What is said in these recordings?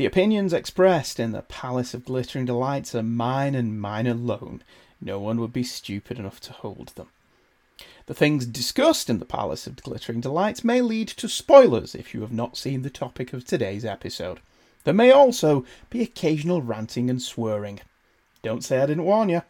The opinions expressed in the Palace of Glittering Delights are mine and mine alone. No one would be stupid enough to hold them. The things discussed in the Palace of Glittering Delights may lead to spoilers if you have not seen the topic of today's episode. There may also be occasional ranting and swearing. Don't say I didn't warn you.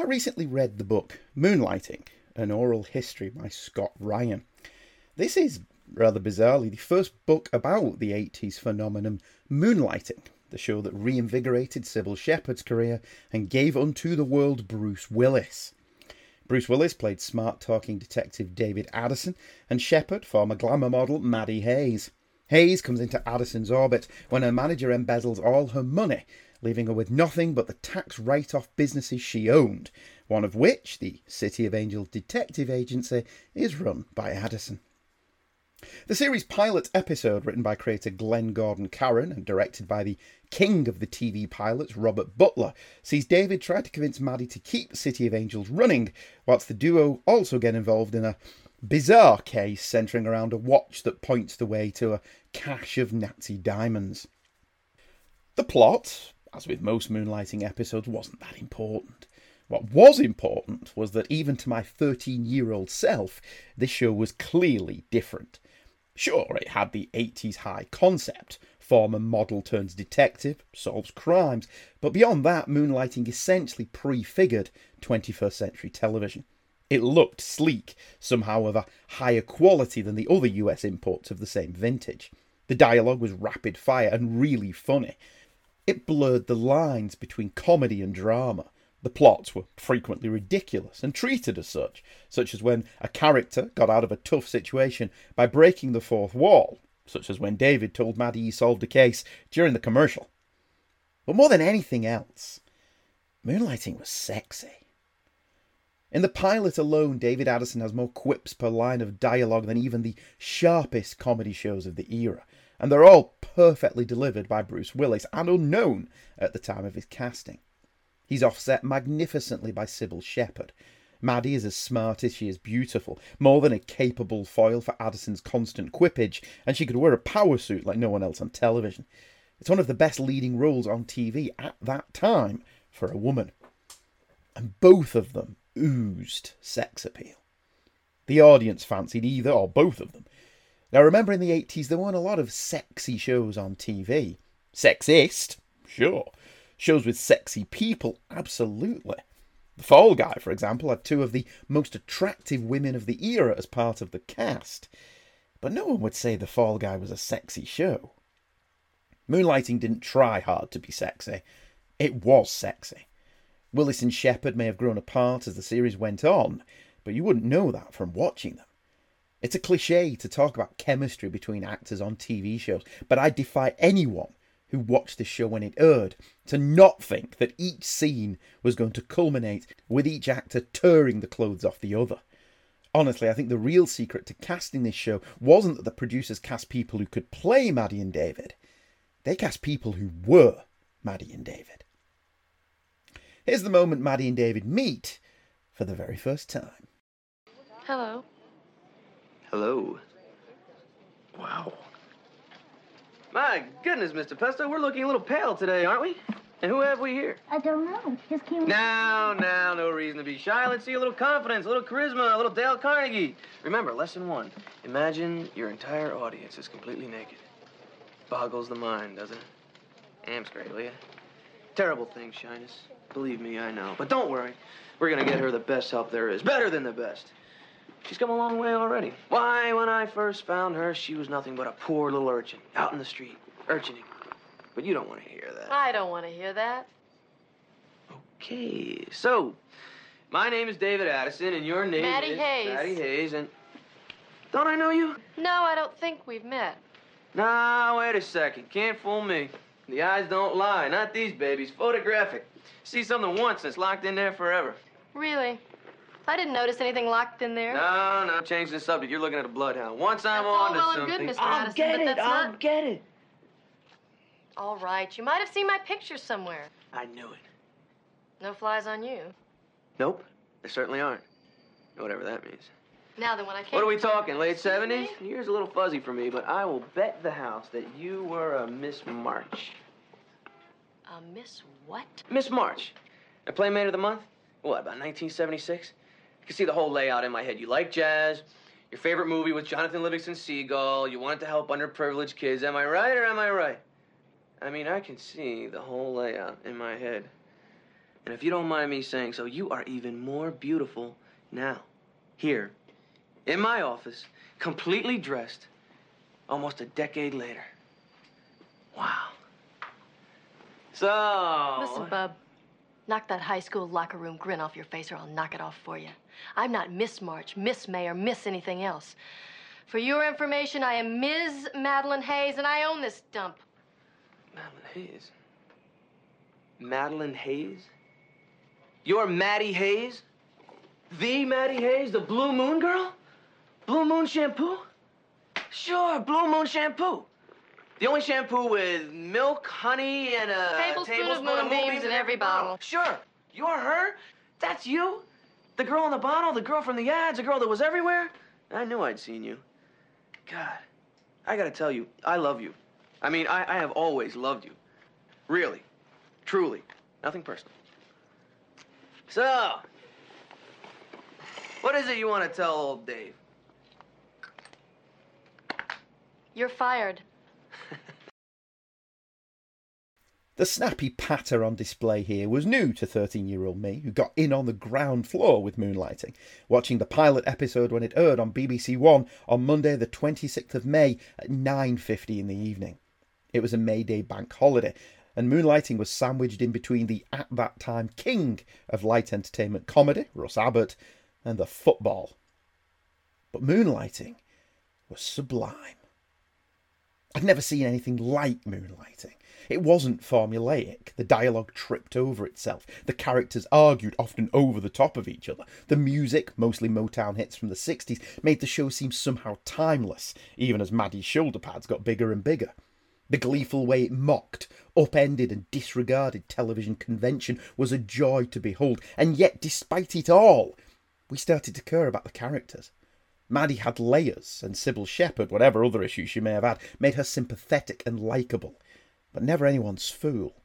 I recently read the book Moonlighting, an oral history by Scott Ryan. This is, rather bizarrely, the first book about the 80s phenomenon Moonlighting, the show that reinvigorated Cybill Shepherd's career and gave unto the world Bruce Willis. Bruce Willis played smart talking detective David Addison, and Shepherd, former glamour model Maddie Hayes. Hayes comes into Addison's orbit when her manager embezzles all her money, leaving her with nothing but the tax write off businesses she owned, one of which, the City of Angels Detective Agency, is run by Addison. The series' pilot episode, written by creator Glenn Gordon Caron and directed by the king of the TV pilots, Robert Butler, sees David try to convince Maddie to keep City of Angels running, whilst the duo also get involved in a bizarre case centering around a watch that points the way to a cache of Nazi diamonds. The plot, as with most moonlighting episodes, wasn't that important. What was important was that even to my 13 year old self, this show was clearly different. Sure, it had the 80s high concept former model turns detective, solves crimes, but beyond that, Moonlighting essentially prefigured 21st century television. It looked sleek, somehow of a higher quality than the other US imports of the same vintage. The dialogue was rapid fire and really funny. It blurred the lines between comedy and drama. The plots were frequently ridiculous and treated as such, such as when a character got out of a tough situation by breaking the fourth wall, such as when David told Maddie he solved a case during the commercial. But more than anything else, Moonlighting was sexy. In the pilot alone, David Addison has more quips per line of dialogue than even the sharpest comedy shows of the era, and they're all perfectly delivered by Bruce Willis and unknown at the time of his casting. He's offset magnificently by Cybill Shepherd. Maddie is as smart as she is beautiful, more than a capable foil for Addison's constant quippage, and she could wear a power suit like no one else on television. It's one of the best leading roles on TV at that time for a woman. And both of them oozed sex appeal. The audience fancied either or both of them. Now, remember in the 80s, there weren't a lot of sexy shows on TV. Sexist? Sure. Shows with sexy people? Absolutely. The Fall Guy, for example, had two of the most attractive women of the era as part of the cast. But no one would say The Fall Guy was a sexy show. Moonlighting didn't try hard to be sexy. It was sexy. Willis and Shepherd may have grown apart as the series went on, but you wouldn't know that from watching them. It's a cliche to talk about chemistry between actors on TV shows, but I defy anyone who watched the show when it aired to not think that each scene was going to culminate with each actor tearing the clothes off the other. Honestly, I think the real secret to casting this show wasn't that the producers cast people who could play Maddie and David. They cast people who were Maddie and David. Here's the moment Maddie and David meet for the very first time. Hello. Hello. Wow. My goodness, Mr. Pesto, we're looking a little pale today, aren't we? And who have we here? I don't know. Just came. Now, now, no reason to be shy. Let's see a little confidence, a little charisma, a little Dale Carnegie. Remember, lesson one imagine your entire audience is completely naked. Boggles the mind, doesn't it? Amps great, will you? Terrible thing, shyness. Believe me, I know. But don't worry. We're gonna get her the best help there is. Better than the best. She's come a long way already. Why, when I first found her, she was nothing but a poor little urchin out in the street, urchining. But you don't want to hear that. I don't want to hear that. Okay, so my name is David Addison, and your name Maddie is Hayes. Maddie Hayes, and don't I know you? No, I don't think we've met. Nah, wait a second. Can't fool me. The eyes don't lie. Not these babies. Photographic. See something once and it's locked in there forever. Really? I didn't notice anything locked in there. No, no, change the subject. You're looking at a bloodhound. Once I'm That's all on to well and something. good, Mr. I'll Addison, get but it. that's I'll not- get it. All right, you might have seen my picture somewhere. I knew it. No flies on you. Nope, there certainly aren't. Whatever that means. Now then, when I came. What are we talking? Late 70s? me? Year's a little fuzzy for me, but I will bet the house that you were a Miss March. A Miss what? Miss March. A Playmate of the Month? What, about 1976? Can see the whole layout in my head. You like jazz. Your favorite movie was Jonathan Livingston Seagull. You wanted to help underprivileged kids. Am I right or am I right? I mean, I can see the whole layout in my head. And if you don't mind me saying so, you are even more beautiful now. Here, in my office, completely dressed, almost a decade later. Wow. So. Listen, Bub. Knock that high school locker room grin off your face, or I'll knock it off for you. I'm not Miss March, Miss May, or Miss anything else. For your information, I am Ms. Madeline Hayes, and I own this dump. Madeline Hayes. Madeline Hayes? You're Maddie Hayes? The Maddie Hayes, the Blue Moon girl? Blue Moon shampoo? Sure, Blue Moon shampoo. The only shampoo with milk, honey, and a Tablespoon of moonbeams in every bottle. Sure. You're her? That's you? The girl in the bottle, the girl from the ads, the girl that was everywhere? I knew I'd seen you. God, I gotta tell you, I love you. I mean, I, I have always loved you. Really. Truly. Nothing personal. So, what is it you want to tell old Dave? You're fired. The snappy patter on display here was new to 13 year old me, who got in on the ground floor with moonlighting, watching the pilot episode when it aired on BBC One on Monday, the 26th of May at 9.50 in the evening. It was a May Day bank holiday, and moonlighting was sandwiched in between the at that time king of light entertainment comedy, Russ Abbott, and the football. But moonlighting was sublime. I'd never seen anything like moonlighting. It wasn't formulaic. The dialogue tripped over itself. The characters argued often over the top of each other. The music, mostly Motown hits from the 60s, made the show seem somehow timeless, even as Maddie's shoulder pads got bigger and bigger. The gleeful way it mocked, upended, and disregarded television convention was a joy to behold, and yet, despite it all, we started to care about the characters. Maddie had layers, and Cybill Shepherd, whatever other issues she may have had, made her sympathetic and likeable, but never anyone's fool.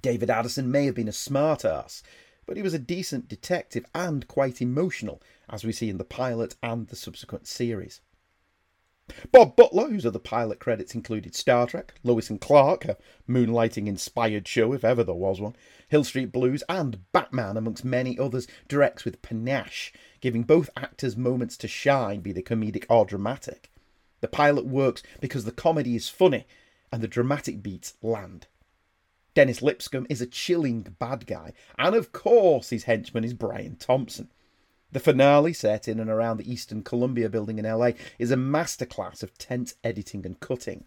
David Addison may have been a smart ass, but he was a decent detective and quite emotional, as we see in the pilot and the subsequent series. Bob Butler, whose other pilot credits included Star Trek, Lois and Clark, a moonlighting inspired show if ever there was one, Hill Street Blues, and Batman, amongst many others, directs with panache, giving both actors moments to shine, be they comedic or dramatic. The pilot works because the comedy is funny and the dramatic beats land. Dennis Lipscomb is a chilling bad guy, and of course his henchman is Brian Thompson. The finale, set in and around the Eastern Columbia building in LA, is a masterclass of tense editing and cutting.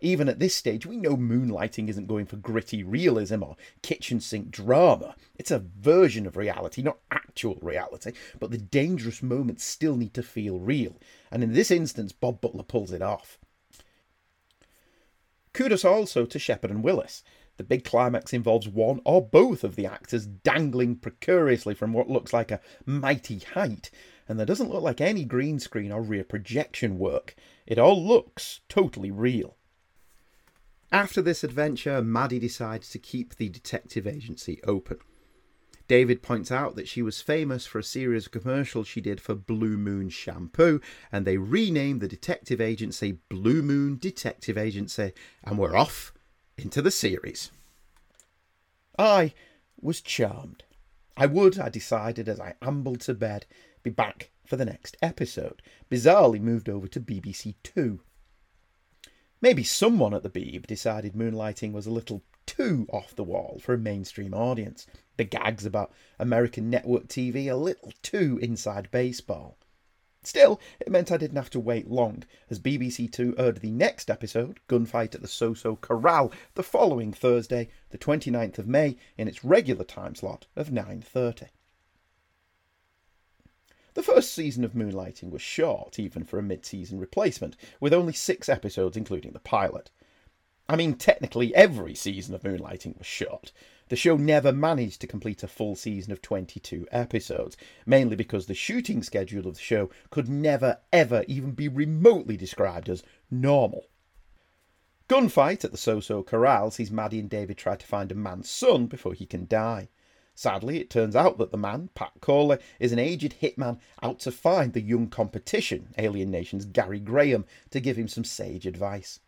Even at this stage, we know moonlighting isn't going for gritty realism or kitchen sink drama. It's a version of reality, not actual reality, but the dangerous moments still need to feel real, and in this instance, Bob Butler pulls it off. Kudos also to Shepherd and Willis. The big climax involves one or both of the actors dangling precariously from what looks like a mighty height, and there doesn't look like any green screen or rear projection work. It all looks totally real. After this adventure, Maddie decides to keep the detective agency open. David points out that she was famous for a series of commercials she did for Blue Moon Shampoo, and they renamed the detective agency Blue Moon Detective Agency, and we're off into the series. I was charmed. I would, I decided as I ambled to bed, be back for the next episode. Bizarrely moved over to BBC Two. Maybe someone at the Beeb decided moonlighting was a little too off the wall for a mainstream audience. The gags about American network TV a little too inside baseball. Still, it meant I didn't have to wait long, as BBC Two aired the next episode, Gunfight at the So-So Corral, the following Thursday, the 29th of May, in its regular time slot of 9.30. The first season of Moonlighting was short, even for a mid season replacement, with only six episodes, including the pilot. I mean, technically, every season of Moonlighting was shot. The show never managed to complete a full season of 22 episodes, mainly because the shooting schedule of the show could never, ever even be remotely described as normal. Gunfight at the So-So Corral sees Maddie and David try to find a man's son before he can die. Sadly, it turns out that the man, Pat Corley, is an aged hitman out to find the young competition, Alien Nation's Gary Graham, to give him some sage advice.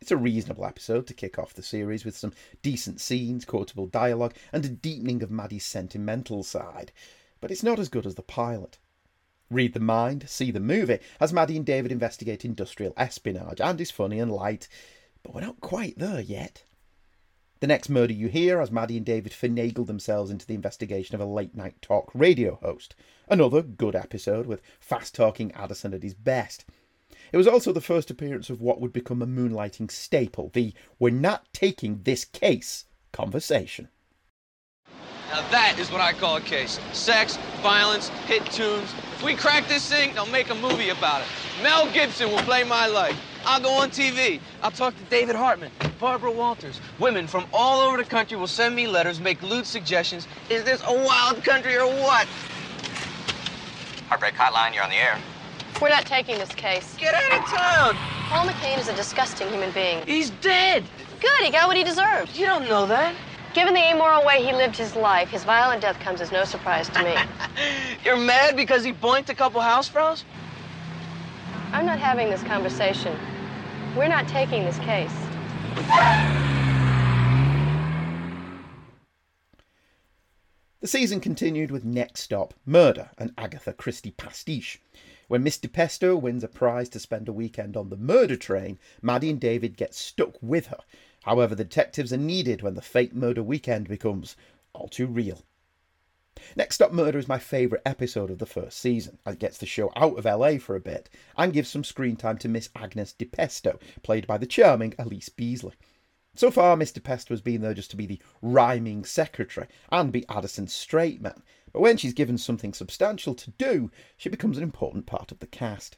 It's a reasonable episode to kick off the series with some decent scenes, quotable dialogue, and a deepening of Maddie's sentimental side, but it's not as good as the pilot. Read the Mind, see the movie, as Maddie and David investigate industrial espionage, and is funny and light, but we're not quite there yet. The next murder you hear as Maddie and David finagle themselves into the investigation of a late night talk radio host. Another good episode with fast talking Addison at his best. It was also the first appearance of what would become a moonlighting staple the we're not taking this case conversation. Now that is what I call a case. Sex, violence, hit tunes. If we crack this thing, they'll make a movie about it. Mel Gibson will play my life. I'll go on TV. I'll talk to David Hartman, Barbara Walters. Women from all over the country will send me letters, make lewd suggestions. Is this a wild country or what? Heartbreak Hotline, you're on the air. We're not taking this case. Get out of town. Paul McCain is a disgusting human being. He's dead. Good, he got what he deserved. You don't know that. Given the amoral way he lived his life, his violent death comes as no surprise to me. You're mad because he boinked a couple housefrows? I'm not having this conversation. We're not taking this case. The season continued with Next Stop Murder, an Agatha Christie pastiche. When Miss DiPesto wins a prize to spend a weekend on the murder train, Maddie and David get stuck with her. However, the detectives are needed when the fake murder weekend becomes all too real. Next Stop Murder is my favourite episode of the first season, as it gets the show out of LA for a bit and gives some screen time to Miss Agnes DiPesto, played by the charming Allyce Beasley. So far, Mr. Pesto has been there just to be the rhyming secretary and be Addison's straight man, but when she's given something substantial to do, she becomes an important part of the cast.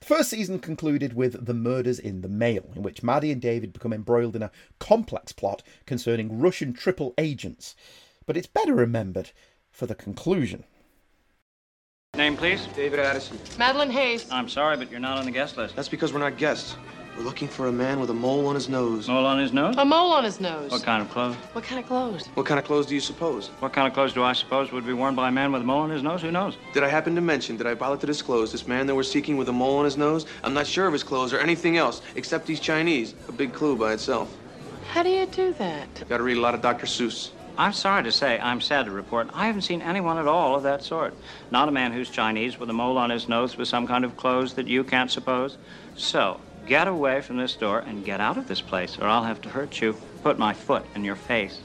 The first season concluded with The Murders in the Mail, in which Maddie and David become embroiled in a complex plot concerning Russian triple agents, but it's better remembered for the conclusion. Name, please. David Addison. Madeline Hayes. I'm sorry, but you're not on the guest list. That's because we're not guests. We're looking for a man with a mole on his nose. Mole on his nose? A mole on his nose. What kind of clothes? What kind of clothes? What kind of clothes do you suppose? What kind of clothes do I suppose would be worn by a man with a mole on his nose? Who knows? Did I happen to mention, did I bother to disclose this man that we're seeking with a mole on his nose? I'm not sure of his clothes or anything else, except he's Chinese. A big clue by itself. How do you do that? Gotta read a lot of Dr. Seuss. I'm sorry to say, I'm sad to report, I haven't seen anyone at all of that sort. Not a man who's Chinese with a mole on his nose with some kind of clothes that you can't suppose. So, get away from this door and get out of this place, or I'll have to hurt you. Put my foot in your face.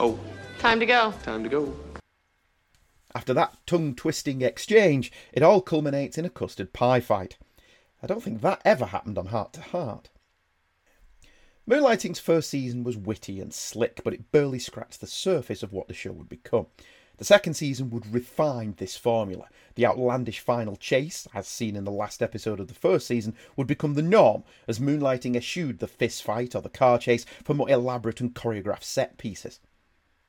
Oh, Time to go. time to go. After that tongue twisting exchange, it all culminates in a custard pie fight. I don't think that ever happened on Hart to Hart. Moonlighting's first season was witty and slick, but it barely scratched the surface of what the show would become. The second season would refine this formula. The outlandish final chase, as seen in the last episode of the first season, would become the norm as Moonlighting eschewed the fist fight or the car chase for more elaborate and choreographed set pieces.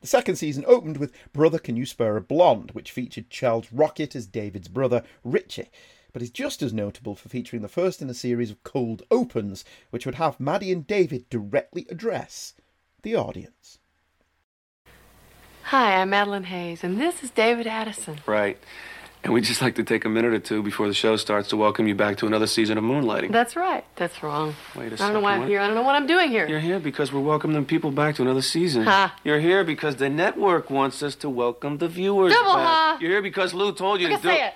The second season opened with Brother Can You Spare a Blonde, which featured Charles Rocket as David's brother, Richie, but is just as notable for featuring the first in a series of cold opens, which would have Maddie and David directly address the audience. Hi, I'm Madeline Hayes, and this is David Addison. Right. And we'd just like to take a minute or two before the show starts to welcome you back to another season of Moonlighting. That's right. That's wrong. Wait a I don't know why I'm here. I don't know what I'm doing here. You're here because we're welcoming people back to another season. Ha. You're here because the network wants us to welcome the viewers Double back. ha. You're here because Lou told you We to can do say it.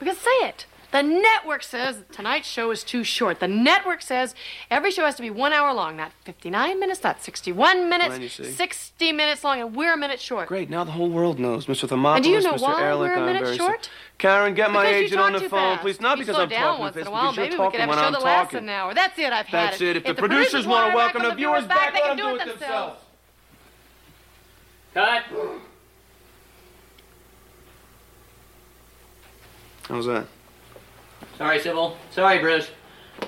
We can say it. The network says tonight's show is too short. The network says every show has to be one hour long, not 59 minutes, not 61 minutes, Glenn, you see? 60 minutes long, and we're a minute short. Great, now the whole world knows. Mr. Thermopolis, And do you know Mr. why Ehrlich, we're a I'm minute very short? so- Karen, get my Because agent on the phone, fast. please. Not You because slow I'm down talking once fast, in a while. Maybe we talking could have a show I'm that lasts talking. an hour. That's it. I've had That's it. it. If the the producers want to wanna welcome the viewers back, they let can them do it themselves. themselves. Cut. How's that? Sorry, Cybill. Sorry, Bruce.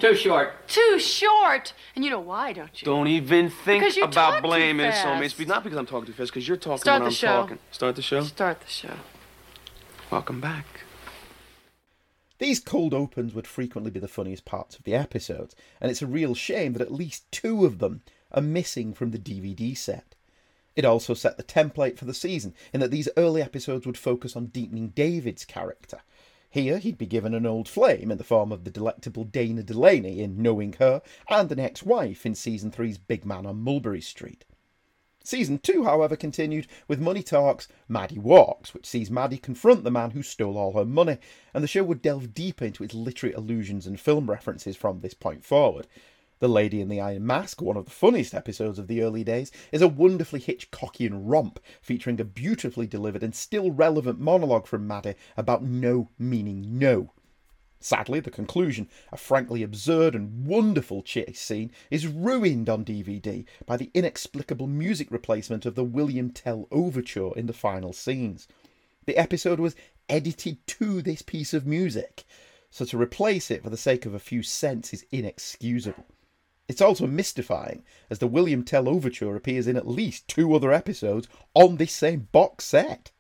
Too short. Too short. And you know why, don't you? Don't even think Because you talk about too blaming fast. so It's not because I'm talking too fast, because you're talking Start when the I'm show. talking. Start the show? Start the show. Welcome back. These cold opens would frequently be the funniest parts of the episodes, and it's a real shame that at least two of them are missing from the DVD set. It also set the template for the season, in that these early episodes would focus on deepening David's character. Here, he'd be given an old flame in the form of the delectable Dana Delany in Knowing Her, and an ex wife in season 3's Big Man on Mulberry Street. Season 2, however, continued with Money Talks, Maddie Walks, which sees Maddie confront the man who stole all her money, and the show would delve deeper into its literary allusions and film references from this point forward. The Lady in the Iron Mask, one of the funniest episodes of the early days, is a wonderfully Hitchcockian romp featuring a beautifully delivered and still relevant monologue from Maddie about no meaning no. Sadly, the conclusion, a frankly absurd and wonderful chase scene, is ruined on DVD by the inexplicable music replacement of the William Tell overture in the final scenes. The episode was edited to this piece of music, so to replace it for the sake of a few cents is inexcusable. It's also mystifying, as the William Tell overture appears in at least two other episodes on this same box set.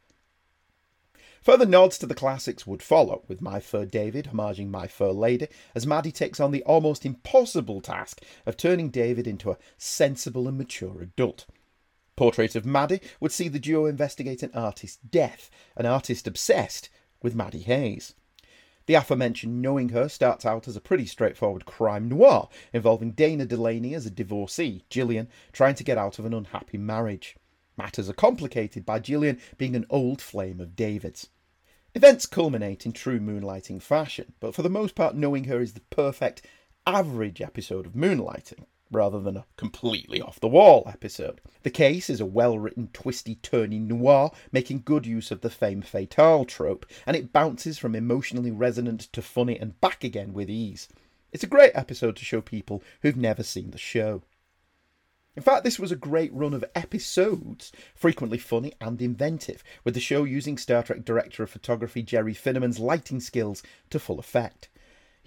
Further nods to the classics would follow, with My Fair David homaging My Fair Lady, as Maddie takes on the almost impossible task of turning David into a sensible and mature adult. Portrait of Maddie would see the duo investigate an artist's death, an artist obsessed with Maddie Hayes. The aforementioned Knowing Her starts out as a pretty straightforward crime noir involving Dana Delany as a divorcee, Gillian, trying to get out of an unhappy marriage. Matters are complicated by Gillian being an old flame of David's. Events culminate in true moonlighting fashion, but for the most part, Knowing Her is the perfect, average episode of moonlighting, rather than a completely off the wall episode. The case is a well written, twisty, turny noir, making good use of the femme fatale trope, and it bounces from emotionally resonant to funny and back again with ease. It's a great episode to show people who've never seen the show. In fact, this was a great run of episodes, frequently funny and inventive, with the show using Star Trek director of photography Jerry Finnerman's lighting skills to full effect.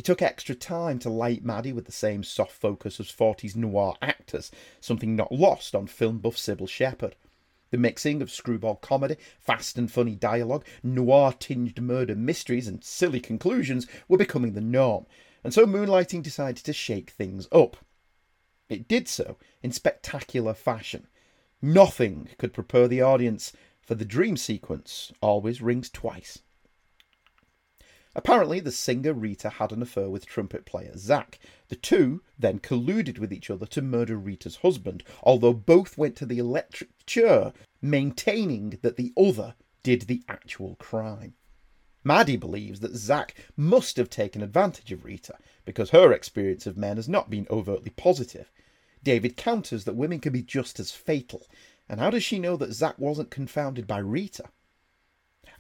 He took extra time to light Maddie with the same soft focus as 40s noir actors, something not lost on film buff Cybill Shepherd. The mixing of screwball comedy, fast and funny dialogue, noir tinged murder mysteries, and silly conclusions were becoming the norm, and so Moonlighting decided to shake things up. It did so in spectacular fashion. Nothing could prepare the audience for the dream sequence always rings twice. Apparently, the singer Rita had an affair with trumpet player Zach. The two then colluded with each other to murder Rita's husband, although both went to the electric chair, maintaining that the other did the actual crime. Maddie believes that Zach must have taken advantage of Rita because her experience of men has not been overtly positive. David counters that women can be just as fatal, and how does she know that Zach wasn't confounded by Rita?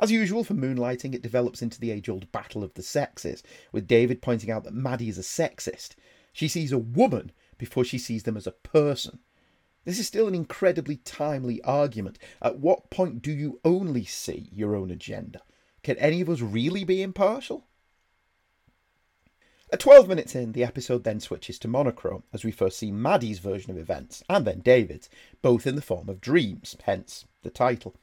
As usual for moonlighting, it develops into the age old battle of the sexes, with David pointing out that Maddie is a sexist. She sees a woman before she sees them as a person. This is still an incredibly timely argument. At what point do you only see your own agenda? Can any of us really be impartial? At 12 minutes in, the episode then switches to monochrome as we first see Maddie's version of events and then David's, both in the form of dreams, hence the title.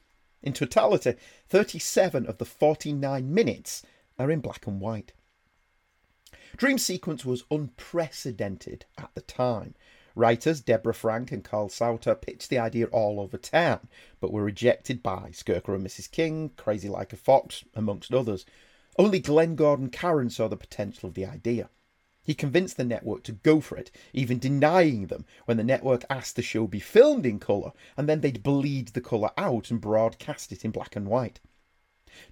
In totality, 37 of the 49 minutes are in black and white. Dream Sequence was unprecedented at the time. Writers Deborah Frank and Carl Sautter pitched the idea all over town, but were rejected by Scarecrow and Mrs. King, Crazy Like a Fox, amongst others. Only Glenn Gordon Caron saw the potential of the idea. He convinced the network to go for it, even denying them when the network asked the show be filmed in colour, and then they'd bleed the colour out and broadcast it in black and white.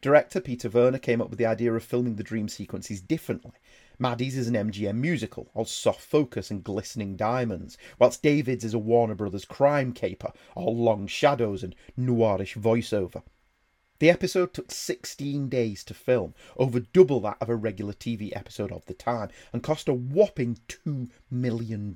Director Peter Werner came up with the idea of filming the dream sequences differently. Maddie's is an MGM musical, all soft focus and glistening diamonds, whilst David's is a Warner Brothers crime caper, all long shadows and noirish voiceover. The episode took 16 days to film, over double that of a regular TV episode of the time, and cost a whopping $2 million.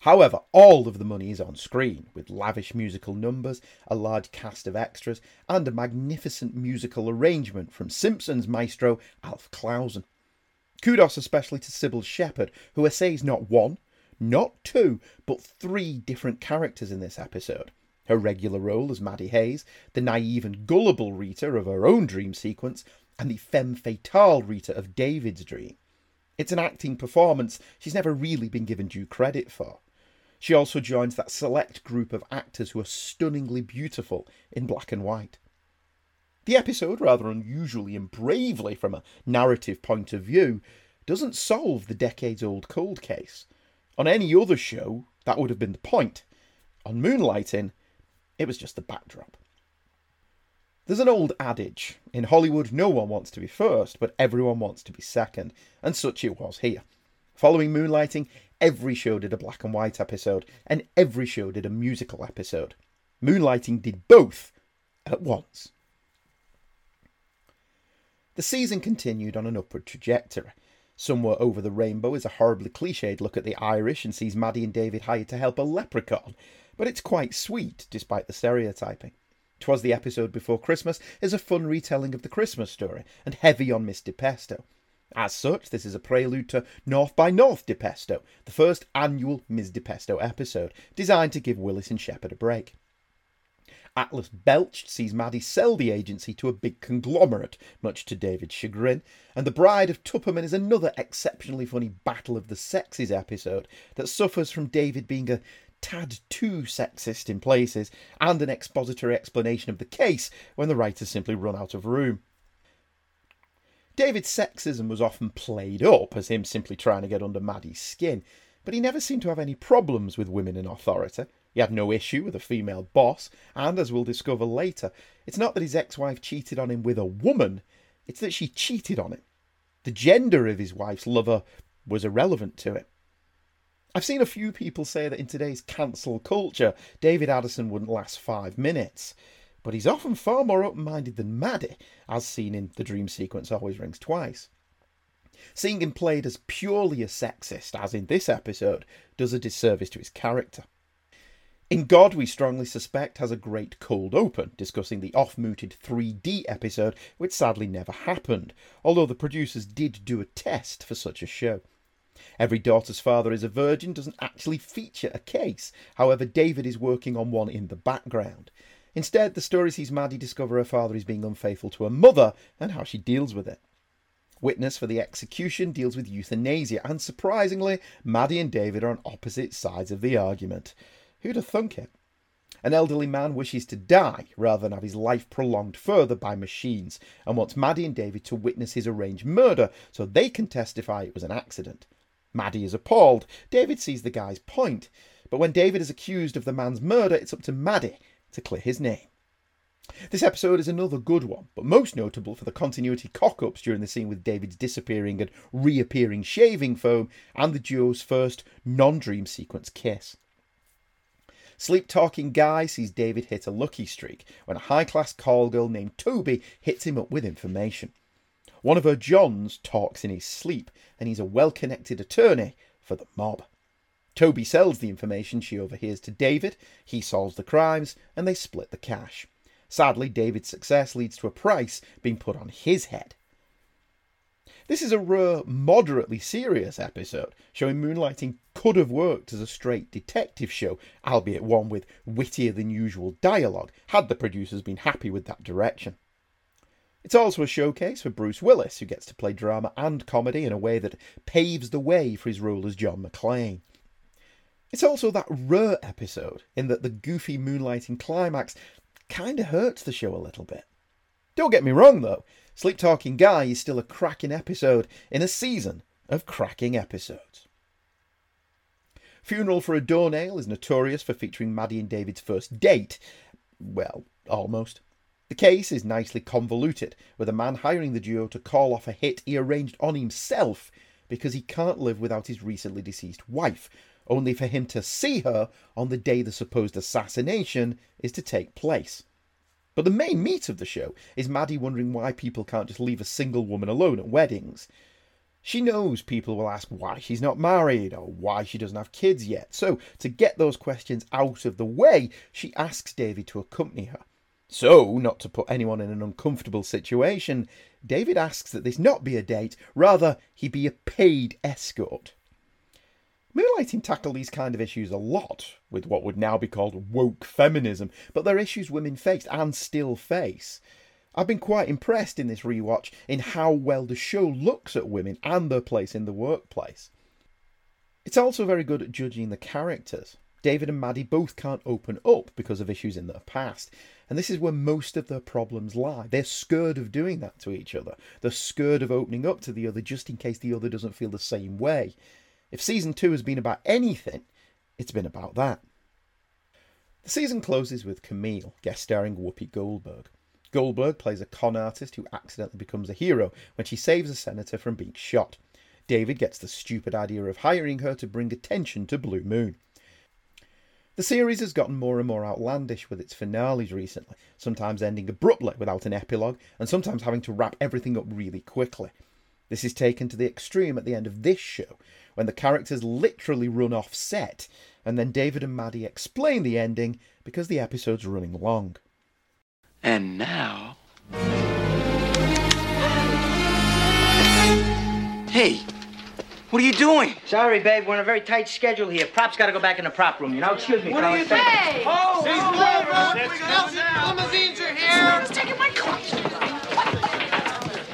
However, all of the money is on screen, with lavish musical numbers, a large cast of extras, and a magnificent musical arrangement from Simpsons maestro Alf Clausen. Kudos especially to Cybill Shepherd, who essays not one, not two, but three different characters in this episode. Her regular role as Maddie Hayes, the naive and gullible Rita of her own dream sequence, and the femme fatale Rita of David's dream. It's an acting performance she's never really been given due credit for. She also joins that select group of actors who are stunningly beautiful in black and white. The episode, rather unusually and bravely from a narrative point of view, doesn't solve the decades old cold case. On any other show, that would have been the point. On Moonlighting, it was just the backdrop. There's an old adage in Hollywood no one wants to be first, but everyone wants to be second, and such it was here. Following Moonlighting, every show did a black and white episode, and every show did a musical episode. Moonlighting did both at once. The season continued on an upward trajectory. Somewhere over the rainbow is a horribly cliched look at the Irish and sees Maddie and David hired to help a leprechaun, but it's quite sweet despite the stereotyping. Twas the episode before Christmas is a fun retelling of the Christmas story and heavy on Miss DiPesto. As such, this is a prelude to North by North DiPesto, the first annual Ms. DiPesto episode, designed to give Willis and Shepherd a break. Atlas Belched sees Maddie sell the agency to a big conglomerate, much to David's chagrin, and The Bride of Tupperman is another exceptionally funny Battle of the Sexes episode that suffers from David being a tad too sexist in places and an expository explanation of the case when the writers simply run out of room. David's sexism was often played up as him simply trying to get under Maddie's skin, but he never seemed to have any problems with women in authority. He had no issue with a female boss, and as we'll discover later, it's not that his ex wife cheated on him with a woman, it's that she cheated on him. The gender of his wife's lover was irrelevant to it. I've seen a few people say that in today's cancel culture, David Addison wouldn't last five minutes but he's often far more open minded than Maddie, as seen in The Dream Sequence Always Rings Twice. Seeing him played as purely a sexist, as in this episode, does a disservice to his character. In God, we strongly suspect has a great cold open, discussing the off mooted 3D episode, which sadly never happened, although the producers did do a test for such a show. Every Daughter's Father is a Virgin doesn't actually feature a case, however, David is working on one in the background. Instead, the story sees Maddie discover her father is being unfaithful to her mother and how she deals with it. Witness for the execution deals with euthanasia, and surprisingly, Maddie and David are on opposite sides of the argument. Who'd have thunk it? An elderly man wishes to die rather than have his life prolonged further by machines and wants Maddie and David to witness his arranged murder so they can testify it was an accident. Maddie is appalled. David sees the guy's point. But when David is accused of the man's murder, it's up to Maddie to clear his name. This episode is another good one, but most notable for the continuity cock ups during the scene with David's disappearing and reappearing shaving foam and the duo's first non dream sequence kiss. Sleep talking guy sees David hit a lucky streak when a high class call girl named Toby hits him up with information. One of her Johns talks in his sleep, and he's a well connected attorney for the mob. Toby sells the information she overhears to David, he solves the crimes, and they split the cash. Sadly, David's success leads to a price being put on his head. This is a rare, moderately serious episode, showing Moonlighting could have worked as a straight detective show, albeit one with wittier than usual dialogue, had the producers been happy with that direction. It's also a showcase for Bruce Willis, who gets to play drama and comedy in a way that paves the way for his role as John McClane. It's also that rare episode in that the goofy moonlighting climax kind of hurts the show a little bit. Don't get me wrong though, Sleep Talking Guy is still a cracking episode in a season of cracking episodes. Funeral for a Doornail is notorious for featuring Maddie and David's first date. Well, almost. The case is nicely convoluted, with a man hiring the duo to call off a hit he arranged on himself because he can't live without his recently deceased wife, only for him to see her on the day the supposed assassination is to take place. But the main meat of the show is Maddie wondering why people can't just leave a single woman alone at weddings. She knows people will ask why she's not married or why she doesn't have kids yet. So, to get those questions out of the way, she asks David to accompany her. So, not to put anyone in an uncomfortable situation, David asks that this not be a date, rather, he be a paid escort. Moonlighting tackle these kind of issues a lot with what would now be called woke feminism, but they're issues women faced and still face. I've been quite impressed in this rewatch in how well the show looks at women and their place in the workplace. It's also very good at judging the characters. David and Maddie both can't open up because of issues in their past, and this is where most of their problems lie. They're scared of doing that to each other. They're scared of opening up to the other just in case the other doesn't feel the same way. If season two has been about anything, it's been about that. The season closes with Camille, guest starring Whoopi Goldberg. Goldberg plays a con artist who accidentally becomes a hero when she saves a senator from being shot. David gets the stupid idea of hiring her to bring attention to Blue Moon. The series has gotten more and more outlandish with its finales recently, sometimes ending abruptly without an epilogue, and sometimes having to wrap everything up really quickly. This is taken to the extreme at the end of this show, when the characters literally run off set, and then David and Maddie explain the ending because the episode's running long. And now. Hey, what are you doing? Sorry, babe. We're on a very tight schedule here. Props got to go back in the prop room. You know. Excuse me. What are you fellas. doing? Hey! Oh, Limousines are here. Who's taking my clutch?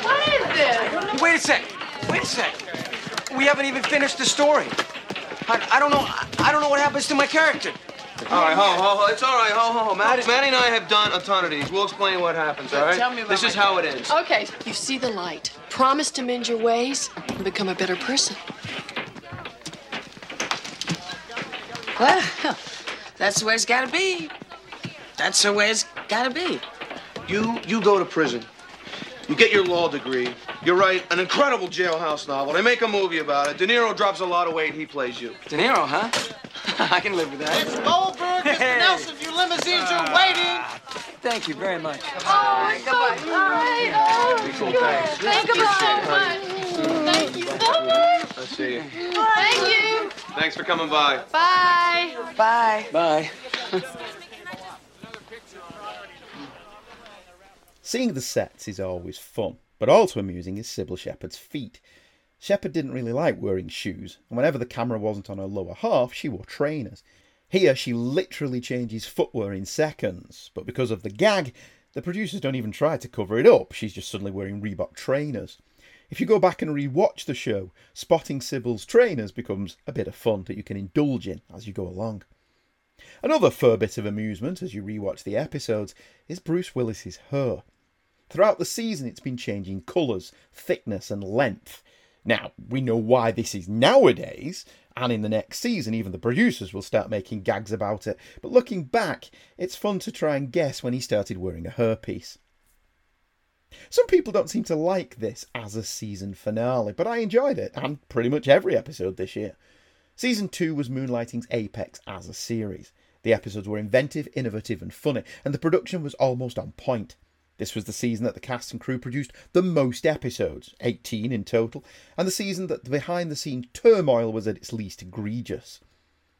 What is this? Wait a sec. Wait a sec. We haven't even finished the story. I, I don't know. I, I don't know what happens to my character. All right, ho, ho, ho. It's all right, ho, ho, ho. Matt, Maddie and I have done a ton of these. We'll explain what happens, all right? Tell me about This is my- it ends. Okay. You see the light. Promise to mend your ways and become a better person. Well, that's the way it's got to be. That's the way it's got to be. You you go to prison. You get your law degree. You write an incredible jailhouse novel. They make a movie about it. De Niro drops a lot of weight. He plays you. De Niro, huh? I can live with that. It's Goldberg, Mr. Hey. Nelson. Your limousines are ah, waiting. Thank you very much. Oh, it's so kind. Oh, good. Thank you so much. Thank you so much. I see you. Thank you. Thanks for coming by. Bye. Bye. Bye. Seeing the sets is always fun, but also amusing is Cybill Shepherd's feet. Shepherd didn't really like wearing shoes, and whenever the camera wasn't on her lower half, she wore trainers. Here, she literally changes footwear in seconds, but because of the gag, the producers don't even try to cover it up. She's just suddenly wearing Reebok trainers. If you go back and re-watch the show, spotting Cybill's trainers becomes a bit of fun that you can indulge in as you go along. Another fur bit of amusement as you rewatch the episodes is Bruce Willis's hair. Throughout the season, it's been changing colours, thickness, and length. Now, we know why this is nowadays, and in the next season, even the producers will start making gags about it. But looking back, it's fun to try and guess when he started wearing a hairpiece. Some people don't seem to like this as a season finale, but I enjoyed it, and pretty much every episode this year. Season 2 was Moonlighting's apex as a series. The episodes were inventive, innovative, and funny, and the production was almost on point. This was the season that the cast and crew produced the most episodes, 18 in total, and the season that the behind the scenes turmoil was at its least egregious.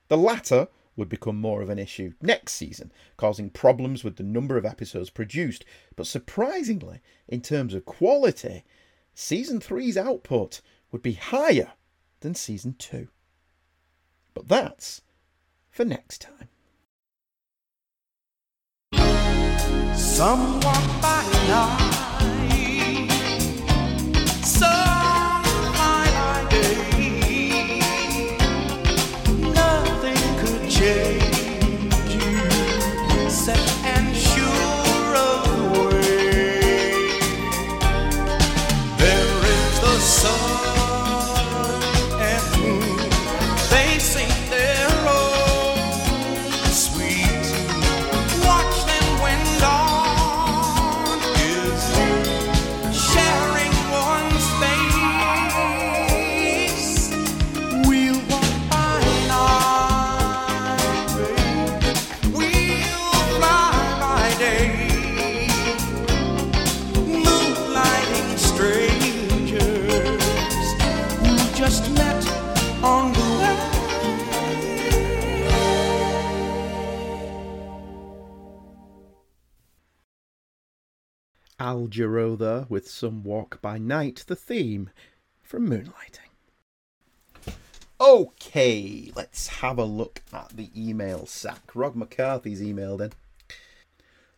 The latter would become more of an issue next season, causing problems with the number of episodes produced, but surprisingly, in terms of quality, season 3's output would be higher than season 2. But that's for next time. Some walk by night, some by day. Nothing could change Jarreau with Some Walk by Night, the theme from Moonlighting. Okay, let's have a look at the email sack. Rog McCarthy's emailed in.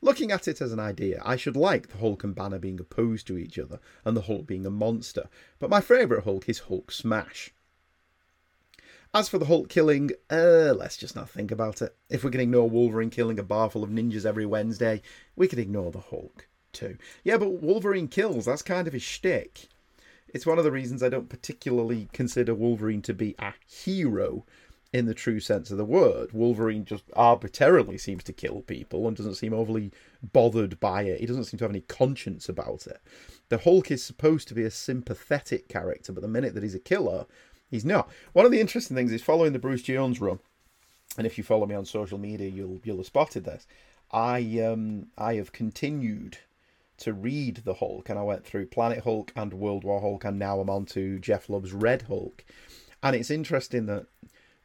Looking at it as an idea, I should like the Hulk and Banner being opposed to each other and the Hulk being a monster, but my favourite Hulk is Hulk Smash. As for the Hulk killing, uh, let's just not think about it. If we can ignore Wolverine killing a bar full of ninjas every Wednesday, we can ignore the Hulk too. Yeah, but Wolverine kills, that's kind of his shtick. It's one of the reasons I don't particularly consider Wolverine to be a hero in the true sense of the word. Wolverine just arbitrarily seems to kill people and doesn't seem overly bothered by it. He doesn't seem to have any conscience about it. The Hulk is supposed to be a sympathetic character, but the minute that he's a killer, he's not. One of the interesting things is following the Bruce Jones run, and if you follow me on social media, you'll you'll have spotted this. I um I have continued to read the Hulk, and I went through Planet Hulk and World War Hulk, and now I'm on to Jeph Loeb's Red Hulk. And it's interesting that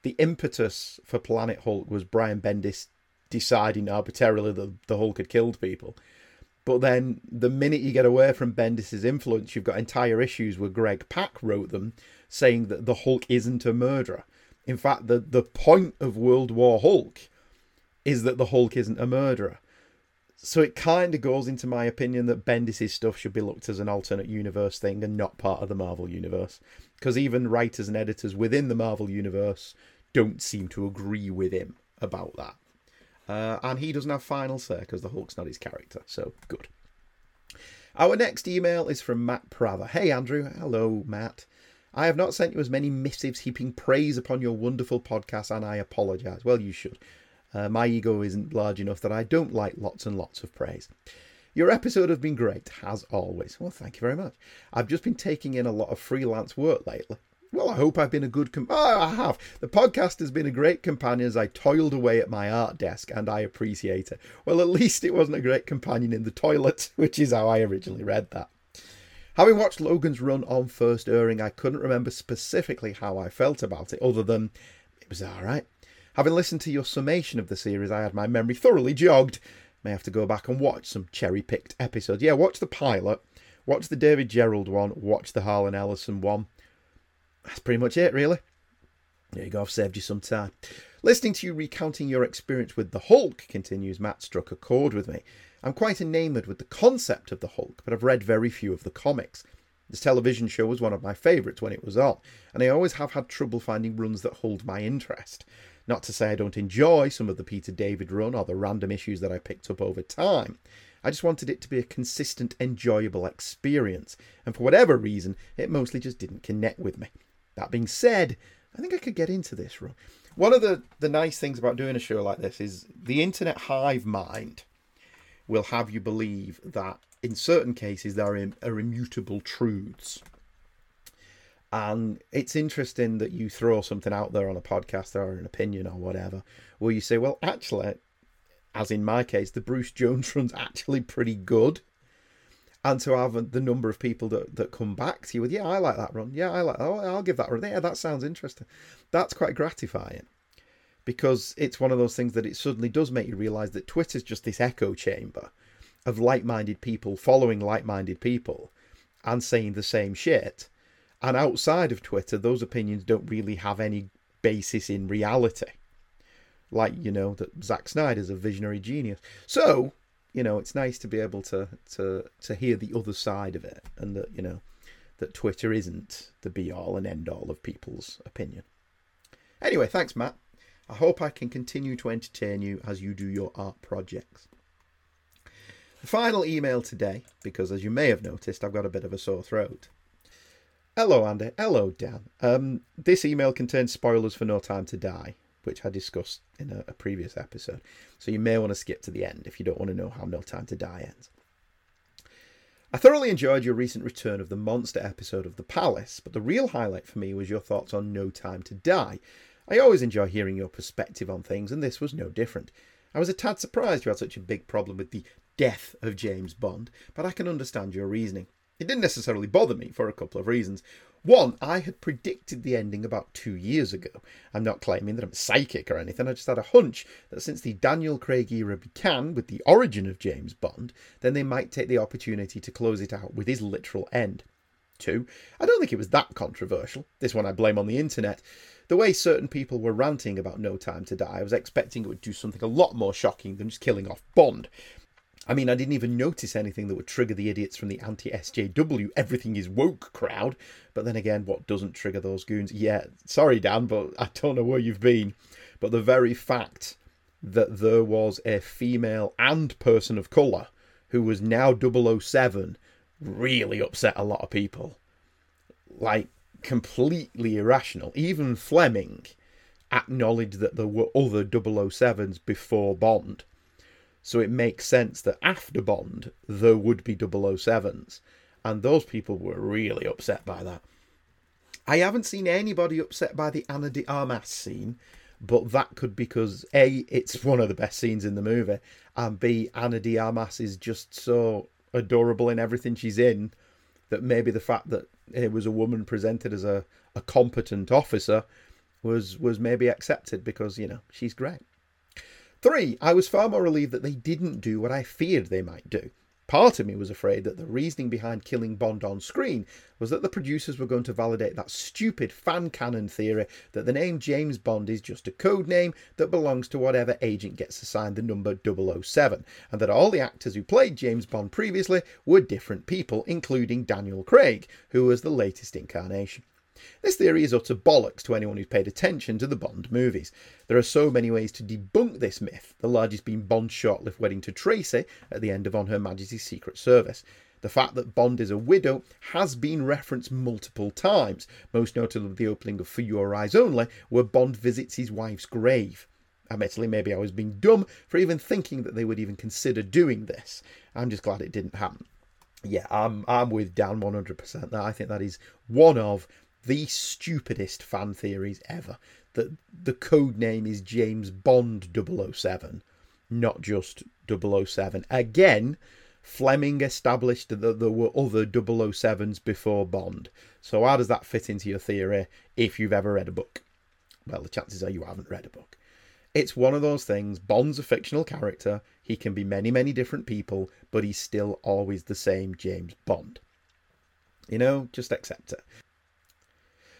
the impetus for Planet Hulk was Brian Bendis deciding arbitrarily that the Hulk had killed people. But then the minute you get away from Bendis's influence, you've got entire issues where Greg Pak wrote them saying that the Hulk isn't a murderer. In fact, the, the point of World War Hulk is that the Hulk isn't a murderer. So it kind of goes into my opinion that Bendis' stuff should be looked as an alternate universe thing and not part of the Marvel universe. Because even writers and editors within the Marvel universe don't seem to agree with him about that. Uh, and he doesn't have final say because the Hulk's not his character. So good. Our next email is from Matt Prather. Hey Andrew, hello Matt. I have not sent you as many missives heaping praise upon your wonderful podcast, and I apologise. Well, you should. Uh, my ego isn't large enough that I don't like lots and lots of praise. Your episode has been great, as always. Well, thank you very much. I've just been taking in a lot of freelance work lately. Well, I hope I've been a good. Com- oh, I have. The podcast has been a great companion as I toiled away at my art desk, and I appreciate it. Well, at least it wasn't a great companion in the toilet, which is how I originally read that. Having watched Logan's run on first airing, I couldn't remember specifically how I felt about it, other than it was alright. Having listened to your summation of the series, I had my memory thoroughly jogged. May have to go back and watch some cherry picked episodes. Yeah, watch the pilot, watch the David Gerrold one, watch the Harlan Ellison one. That's pretty much it, really. There you go, I've saved you some time. Listening to you recounting your experience with the Hulk, continues Matt, struck a chord with me. I'm quite enamoured with the concept of the Hulk, but I've read very few of the comics. This television show was one of my favourites when it was on, and I always have had trouble finding runs that hold my interest. Not to say I don't enjoy some of the Peter David run or the random issues that I picked up over time. I just wanted it to be a consistent, enjoyable experience, and for whatever reason, it mostly just didn't connect with me. That being said, I think I could get into this run. One of the, the nice things about doing a show like this is the internet hive mind will have you believe that in certain cases there are, are immutable truths. And it's interesting that you throw something out there on a podcast or an opinion or whatever, where you say, well, actually, as in my case, the Bruce Jones run's actually pretty good. And to have the number of people that, that come back to you with, yeah, I like that run. Yeah, I like Oh, I'll give that run. Yeah, that sounds interesting. That's quite gratifying because it's one of those things that it suddenly does make you realize that Twitter's just this echo chamber of like minded people following like minded people and saying the same shit and outside of Twitter, those opinions don't really have any basis in reality. Like, you know, that Zack Snyder's a visionary genius. So, you know, it's nice to be able to, to, to hear the other side of it and that, you know, that Twitter isn't the be all and end all of people's opinion. Anyway, thanks, Matt. I hope I can continue to entertain you as you do your art projects. The final email today, because as you may have noticed, I've got a bit of a sore throat. Hello, Andy. Hello, Dan. Um, this email contains spoilers for No Time to Die, which I discussed in a, a previous episode. So you may want to skip to the end if you don't want to know how No Time to Die ends. I thoroughly enjoyed your recent return of the monster episode of The Palace, but the real highlight for me was your thoughts on No Time to Die. I always enjoy hearing your perspective on things, and this was no different. I was a tad surprised you had such a big problem with the death of James Bond, but I can understand your reasoning. It didn't necessarily bother me for a couple of reasons. One, I had predicted the ending about two years ago. I'm not claiming that I'm psychic or anything, I just had a hunch that since the Daniel Craig era began with the origin of James Bond, then they might take the opportunity to close it out with his literal end. Two, I don't think it was that controversial. This one I blame on the internet. The way certain people were ranting about No Time to Die, I was expecting it would do something a lot more shocking than just killing off Bond. I mean, I didn't even notice anything that would trigger the idiots from the anti SJW, everything is woke crowd. But then again, what doesn't trigger those goons? Yeah, sorry, Dan, but I don't know where you've been. But the very fact that there was a female and person of colour who was now 007 really upset a lot of people. Like, completely irrational. Even Fleming acknowledged that there were other 007s before Bond. So it makes sense that after Bond, there would be 007s. And those people were really upset by that. I haven't seen anybody upset by the Ana de Armas scene, but that could be because A, it's one of the best scenes in the movie, and B, Ana de Armas is just so adorable in everything she's in that maybe the fact that it was a woman presented as a, a competent officer was was maybe accepted because, you know, she's great. Three, I was far more relieved that they didn't do what I feared they might do. Part of me was afraid that the reasoning behind killing Bond on screen was that the producers were going to validate that stupid fan canon theory that the name James Bond is just a code name that belongs to whatever agent gets assigned the number 007, and that all the actors who played James Bond previously were different people, including Daniel Craig, who was the latest incarnation. This theory is utter bollocks to anyone who's paid attention to the Bond movies. There are so many ways to debunk this myth, the largest being Bond's short-lived wedding to Tracy at the end of On Her Majesty's Secret Service. The fact that Bond is a widow has been referenced multiple times, most notably the opening of For Your Eyes Only, where Bond visits his wife's grave. Admittedly, maybe I was being dumb for even thinking that they would even consider doing this. I'm just glad it didn't happen. Yeah, I'm I'm with Dan 100%. That I think that is one of the stupidest fan theories ever. That the code name is James Bond 007, not just 007. Again, Fleming established that there were other 007s before Bond. So, how does that fit into your theory if you've ever read a book? Well, the chances are you haven't read a book. It's one of those things. Bond's a fictional character. He can be many, many different people, but he's still always the same James Bond. You know, just accept it.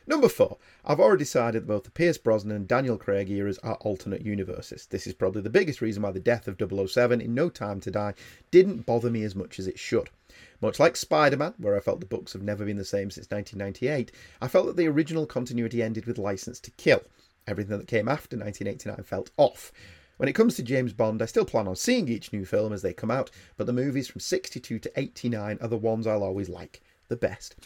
Number four, I've already decided that both the Pierce Brosnan and Daniel Craig eras are alternate universes. This is probably the biggest reason why the death of 007 in No Time to Die didn't bother me as much as it should. Much like Spider Man, where I felt the books have never been the same since 1998, I felt that the original continuity ended with License to Kill. Everything that came after 1989 felt off. When it comes to James Bond, I still plan on seeing each new film as they come out, but the movies from 62 to 89 are the ones I'll always like the best.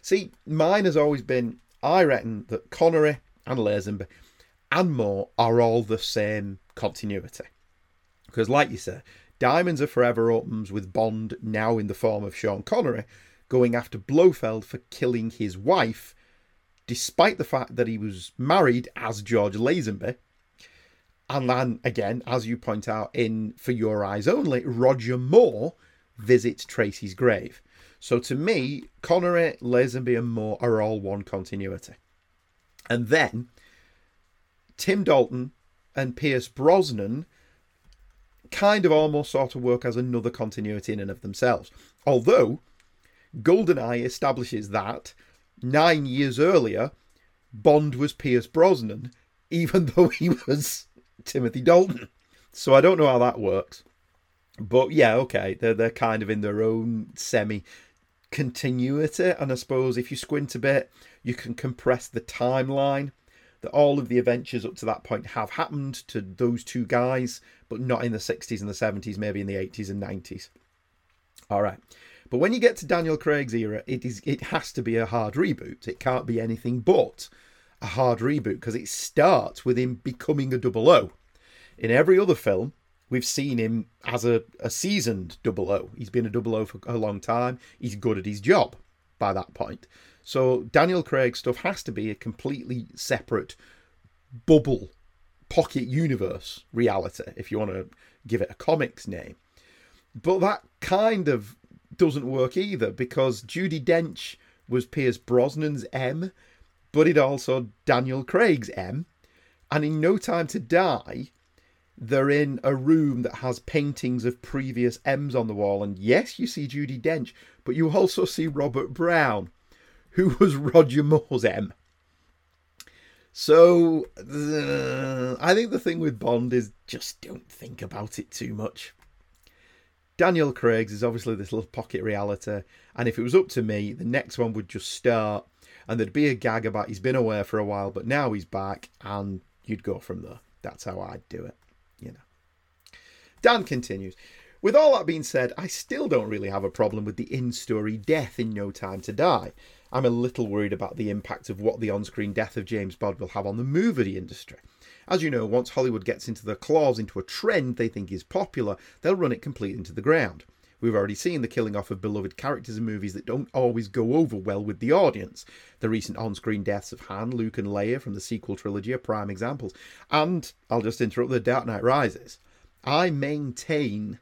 See, mine has always been I reckon that Connery and Lazenby and Moore are all the same continuity. Because, like you say, Diamonds Are Forever opens with Bond now in the form of Sean Connery going after Blofeld for killing his wife, despite the fact that he was married as George Lazenby. And then, again, as you point out in For Your Eyes Only, Roger Moore visits Tracy's grave. So to me, Connery, Lazenby, and Moore are all one continuity. And then Tim Dalton and Pierce Brosnan kind of almost sort of work as another continuity in and of themselves. Although GoldenEye establishes that nine years earlier, Bond was Pierce Brosnan, even though he was Timothy Dalton. So I don't know how that works. But yeah, okay, they're they're kind of in their own semi continuity, and I suppose if you squint a bit, you can compress the timeline that all of the adventures up to that point have happened to those two guys, but not in the 60s and the 70s, maybe in the 80s and 90s. All right. But when you get to Daniel Craig's era, it is it has to be a hard reboot. It can't be anything but a hard reboot because it starts with him becoming a double O. In every other film, we've seen him as a, a seasoned double O. He's been a double O for a long time. He's good at his job by that point. So Daniel Craig stuff has to be a completely separate bubble pocket universe reality, if you want to give it a comics name. But that kind of doesn't work either because Judi Dench was Pierce Brosnan's M, but it also Daniel Craig's M. And in No Time to Die, they're in a room that has paintings of previous M's on the wall. And yes, you see Judi Dench, but you also see Robert Brown, who was Roger Moore's M. So uh, I think the thing with Bond is just don't think about it too much. Daniel Craig's is obviously this little pocket reality, and if it was up to me, the next one would just start, and there'd be a gag about he's been away for a while, but now he's back, and you'd go from there. That's how I'd do it, you know. Dan continues. With all that being said, I still don't really have a problem with the in story death in No Time to Die. I'm a little worried about the impact of what the on screen death of James Bond will have on the movie industry. As you know, once Hollywood gets into their claws into a trend they think is popular, they'll run it completely into the ground. We've already seen the killing off of beloved characters in movies that don't always go over well with the audience. The recent on screen deaths of Han, Luke, and Leia from the sequel trilogy are prime examples. And I'll just interrupt The Dark Knight Rises. I maintain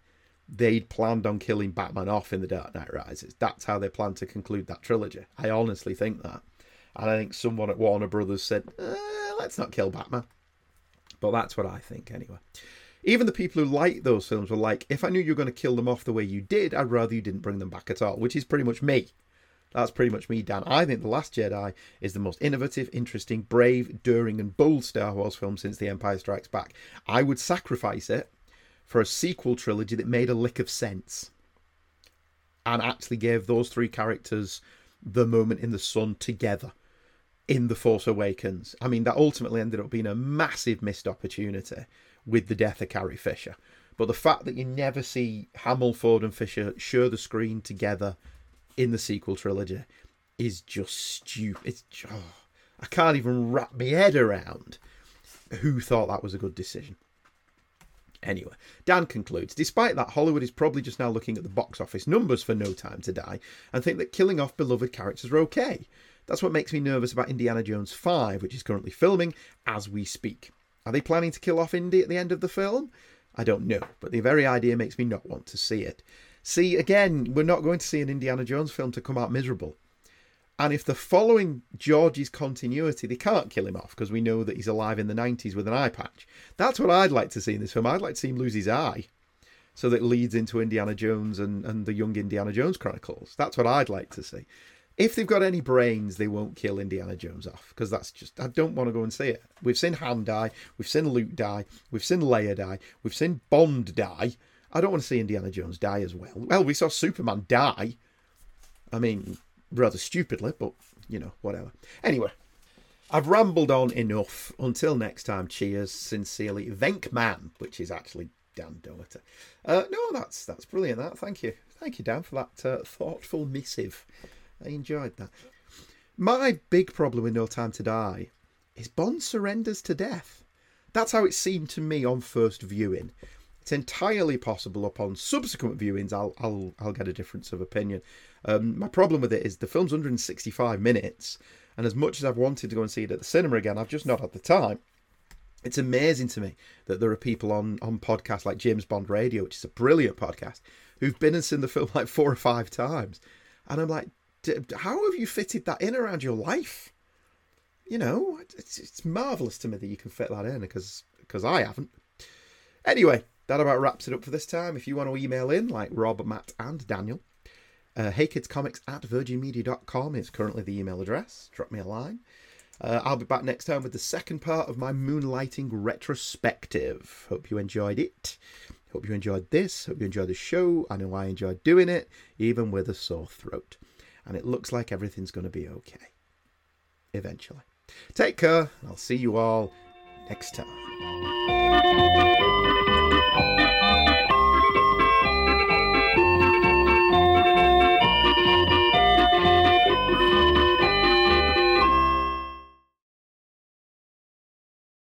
they'd planned on killing Batman off in The Dark Knight Rises. That's how they planned to conclude that trilogy. I honestly think that. And I think someone at Warner Brothers said, eh, let's not kill Batman. But that's what I think anyway. Even the people who like those films were like, if I knew you were going to kill them off the way you did, I'd rather you didn't bring them back at all, which is pretty much me. That's pretty much me, Dan. I think The Last Jedi is the most innovative, interesting, brave, daring, and bold Star Wars film since The Empire Strikes Back. I would sacrifice it for a sequel trilogy that made a lick of sense and actually gave those three characters the moment in the sun together in The Force Awakens. I mean, that ultimately ended up being a massive missed opportunity with the death of Carrie Fisher. But the fact that you never see Hamill, Ford, and Fisher share the screen together in the sequel trilogy is just stupid. It's oh, I can't even wrap my head around who thought that was a good decision. Anyway, Dan concludes Despite that, Hollywood is probably just now looking at the box office numbers for No Time to Die and think that killing off beloved characters are okay. That's what makes me nervous about Indiana Jones 5, which is currently filming as we speak. Are they planning to kill off Indy at the end of the film? I don't know, but the very idea makes me not want to see it. See, again, we're not going to see an Indiana Jones film to come out miserable. And if they're following George's continuity, they can't kill him off because we know that he's alive in the 90s with an eye patch. That's what I'd like to see in this film. I'd like to see him lose his eye so that leads into Indiana Jones and, and the young Indiana Jones Chronicles. That's what I'd like to see. If they've got any brains, they won't kill Indiana Jones off because that's just, I don't want to go and see it. We've seen Han die, we've seen Luke die, we've seen Leia die, we've seen Bond die. I don't want to see Indiana Jones die as well. Well, we saw Superman die. I mean, rather stupidly, but you know, whatever. Anyway, I've rambled on enough. Until next time, cheers. Sincerely, Venkman, which is actually Dan Doherty. Uh, no, that's that's brilliant. That thank you, thank you, Dan, for that uh, thoughtful missive. I enjoyed that. My big problem with No Time to Die is Bond surrenders to death. That's how it seemed to me on first viewing. It's entirely possible upon subsequent viewings I'll I'll I'll get a difference of opinion. Um, my problem with it is the film's 165 minutes, and as much as I've wanted to go and see it at the cinema again, I've just not had the time. It's amazing to me that there are people on on podcasts like James Bond Radio, which is a brilliant podcast, who've been and seen the film like four or five times, and I'm like, how have you fitted that in around your life? You know, it's, it's marvelous to me that you can fit that in because because I haven't. Anyway, that about wraps it up for this time. If you want to email in, like Rob, Matt, and Daniel, uh, heykidscomics at virginmedia.com is currently the email address. Drop me a line. Uh, I'll be back next time with the second part of my moonlighting retrospective. Hope you enjoyed it. Hope you enjoyed this. Hope you enjoyed the show. I know I enjoyed doing it, even with a sore throat. And it looks like everything's going to be okay. Eventually. Take care. I'll see you all next time.